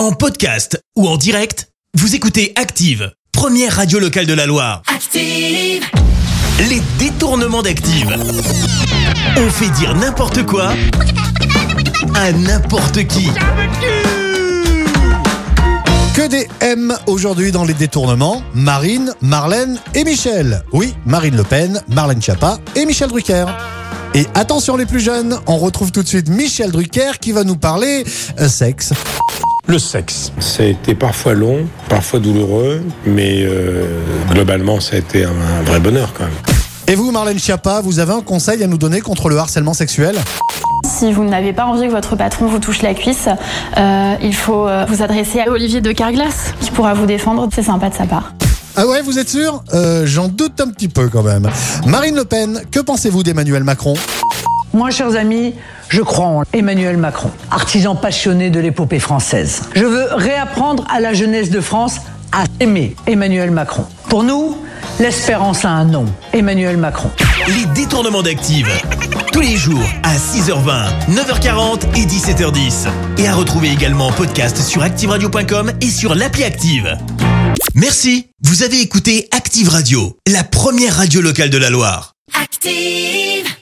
En podcast ou en direct, vous écoutez Active, première radio locale de la Loire. Active. Les détournements d'Active. On fait dire n'importe quoi à n'importe qui. Que des M aujourd'hui dans les détournements. Marine, Marlène et Michel. Oui, Marine Le Pen, Marlène Schiappa et Michel Drucker. Et attention les plus jeunes, on retrouve tout de suite Michel Drucker qui va nous parler euh, sexe. Le sexe. Ça a été parfois long, parfois douloureux, mais euh, globalement, ça a été un, un vrai bonheur quand même. Et vous, Marlène Schiappa, vous avez un conseil à nous donner contre le harcèlement sexuel? Si vous n'avez pas envie que votre patron vous touche la cuisse, euh, il faut euh, vous adresser à Olivier de Carglass qui pourra vous défendre. C'est sympa de sa part. Ah ouais, vous êtes sûr? Euh, J'en doute un petit peu quand même. Marine Le Pen, que pensez-vous d'Emmanuel Macron? Moi, chers amis, je crois en Emmanuel Macron, artisan passionné de l'épopée française. Je veux réapprendre à la jeunesse de France à aimer Emmanuel Macron. Pour nous, l'espérance a un nom, Emmanuel Macron. Les détournements d'Active. Tous les jours à 6h20, 9h40 et 17h10. Et à retrouver également en podcast sur ActiveRadio.com et sur l'appli Active. Merci. Vous avez écouté Active Radio, la première radio locale de la Loire. Active.